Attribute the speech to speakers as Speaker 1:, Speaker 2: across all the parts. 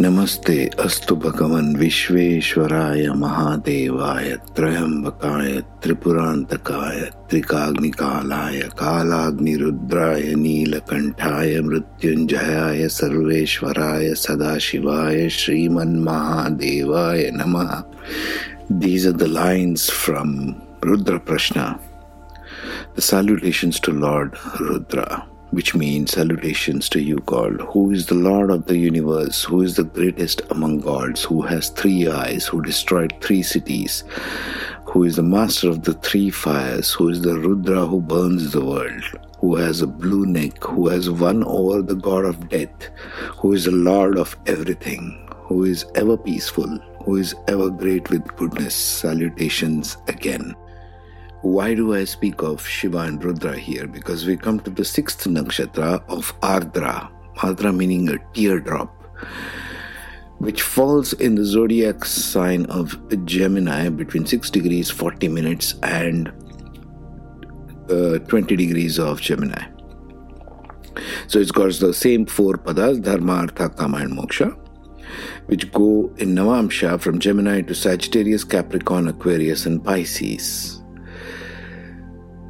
Speaker 1: नमस्ते अस्तु भगवन् विश्वेश्वराय महादेवाय त्रयम्बकाय त्रिपुरान्तकाय त्रिकाग्निकालाय कालाग्निरुद्राय नीलकण्ठाय मृत्युञ्जयाय सर्वेश्वराय सदाशिवाय श्रीमन्महादेवाय नमः These are the lines from Rudra Prashna, the salutations to Rudra. Which means salutations to you, God, who is the Lord of the universe, who is the greatest among gods, who has three eyes, who destroyed three cities, who is the master of the three fires, who is the Rudra who burns the world, who has a blue neck, who has won over the god of death, who is the Lord of everything, who is ever peaceful, who is ever great with goodness. Salutations again. Why do I speak of Shiva and Rudra here? Because we come to the sixth nakshatra of Ardra, Ardra meaning a teardrop, which falls in the zodiac sign of Gemini between 6 degrees 40 minutes and uh, 20 degrees of Gemini. So it's got the same four padas, Dharma, Artha, Kama, and Moksha, which go in Navamsha from Gemini to Sagittarius, Capricorn, Aquarius, and Pisces.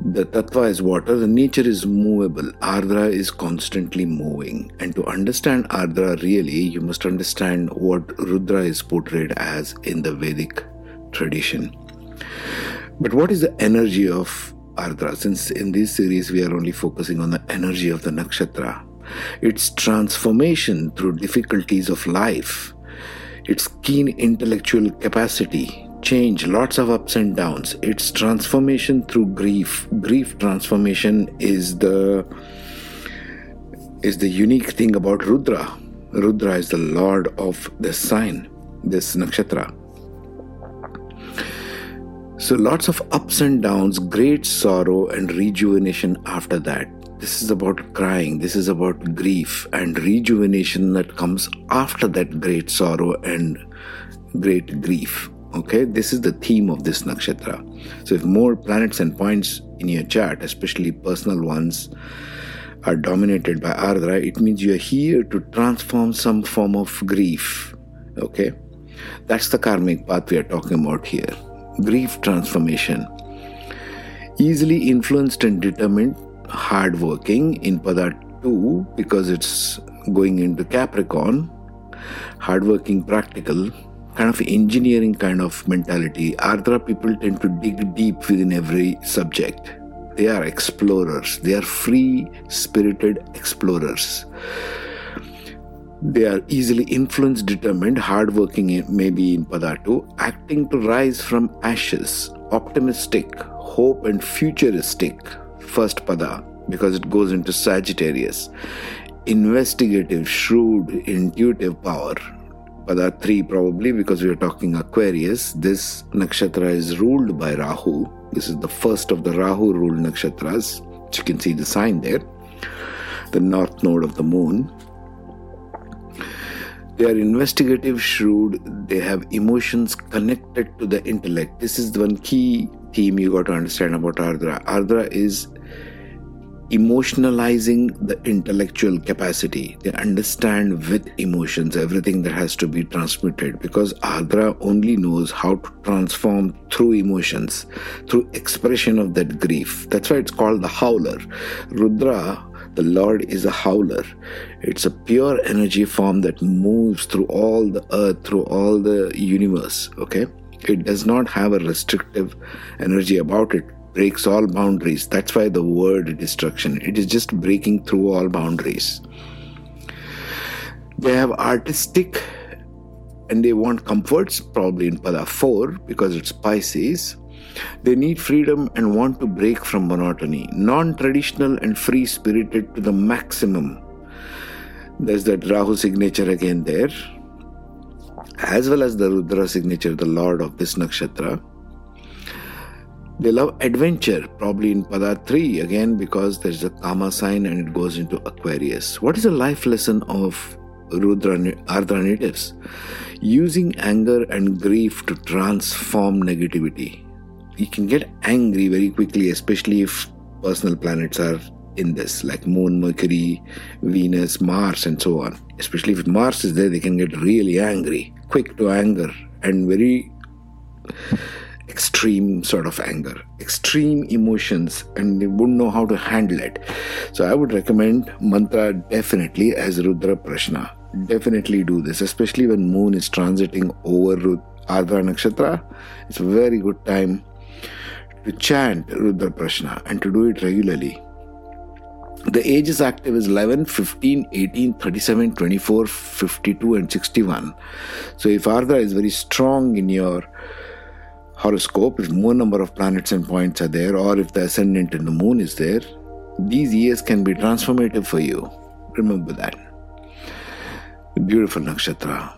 Speaker 1: The tattva is water, the nature is movable. Ardra is constantly moving. And to understand Ardra really, you must understand what Rudra is portrayed as in the Vedic tradition. But what is the energy of Ardra? Since in this series we are only focusing on the energy of the nakshatra, its transformation through difficulties of life, its keen intellectual capacity, change, lots of ups and downs. It's transformation through grief. Grief transformation is the is the unique thing about Rudra. Rudra is the lord of this sign, this nakshatra. So lots of ups and downs, great sorrow and rejuvenation after that. This is about crying, this is about grief and rejuvenation that comes after that great sorrow and great grief. Okay, this is the theme of this nakshatra. So, if more planets and points in your chart, especially personal ones, are dominated by Ardra, it means you are here to transform some form of grief. Okay, that's the karmic path we are talking about here grief transformation. Easily influenced and determined, hardworking in Pada 2 because it's going into Capricorn, hardworking, practical, kind of engineering kind of mentality. Ardra people tend to dig deep within every subject. They are explorers, they are free spirited explorers. They are easily influenced, determined, hardworking, maybe in Pada 2, acting to rise from ashes, optimistic, hope and futuristic. First Pada, because it goes into Sagittarius. Investigative, shrewd, intuitive power, Pada 3 probably because we are talking Aquarius. This nakshatra is ruled by Rahu. This is the first of the Rahu ruled nakshatras. You can see the sign there. The north node of the moon. They are investigative, shrewd, they have emotions connected to the intellect. This is the one key theme you got to understand about Ardra. Ardra is emotionalizing the intellectual capacity. They understand with emotions everything that has to be transmitted because Ardra only knows how to transform through emotions, through expression of that grief. That's why it's called the howler. Rudra, the Lord, is a howler. It's a pure energy form that moves through all the earth, through all the universe. Okay? It does not have a restrictive energy about it breaks all boundaries. That's why the word destruction. It is just breaking through all boundaries. They have artistic and they want comforts, probably in Pada 4 because it's Pisces. They need freedom and want to break from monotony. Non traditional and free spirited to the maximum. There's that Rahu signature again there, as well as the Rudra signature, the Lord of this nakshatra. They love adventure, probably in Pada 3 again because there's a Kama sign and it goes into Aquarius. What is the life lesson of Rudra Ardra natives? Using anger and grief to transform negativity. You can get angry very quickly, especially if personal planets are in this, like Moon, Mercury, Venus, Mars, and so on. Especially if Mars is there, they can get really angry, quick to anger, and very extreme sort of anger, extreme emotions, and they wouldn't know how to handle it. So I would recommend mantra definitely as Rudra Prashna. Definitely do this, especially when moon is transiting over Ardra Nakshatra. It's a very good time to chant Rudra Prashna and to do it regularly. The ages active is 11, 15, 18, 37, 24, 52, and 61. So if Ardra is very strong in your horoscope, if more number of planets and points are there, or if the ascendant in the moon is there, these years can be transformative for you. Remember that. Beautiful nakshatra.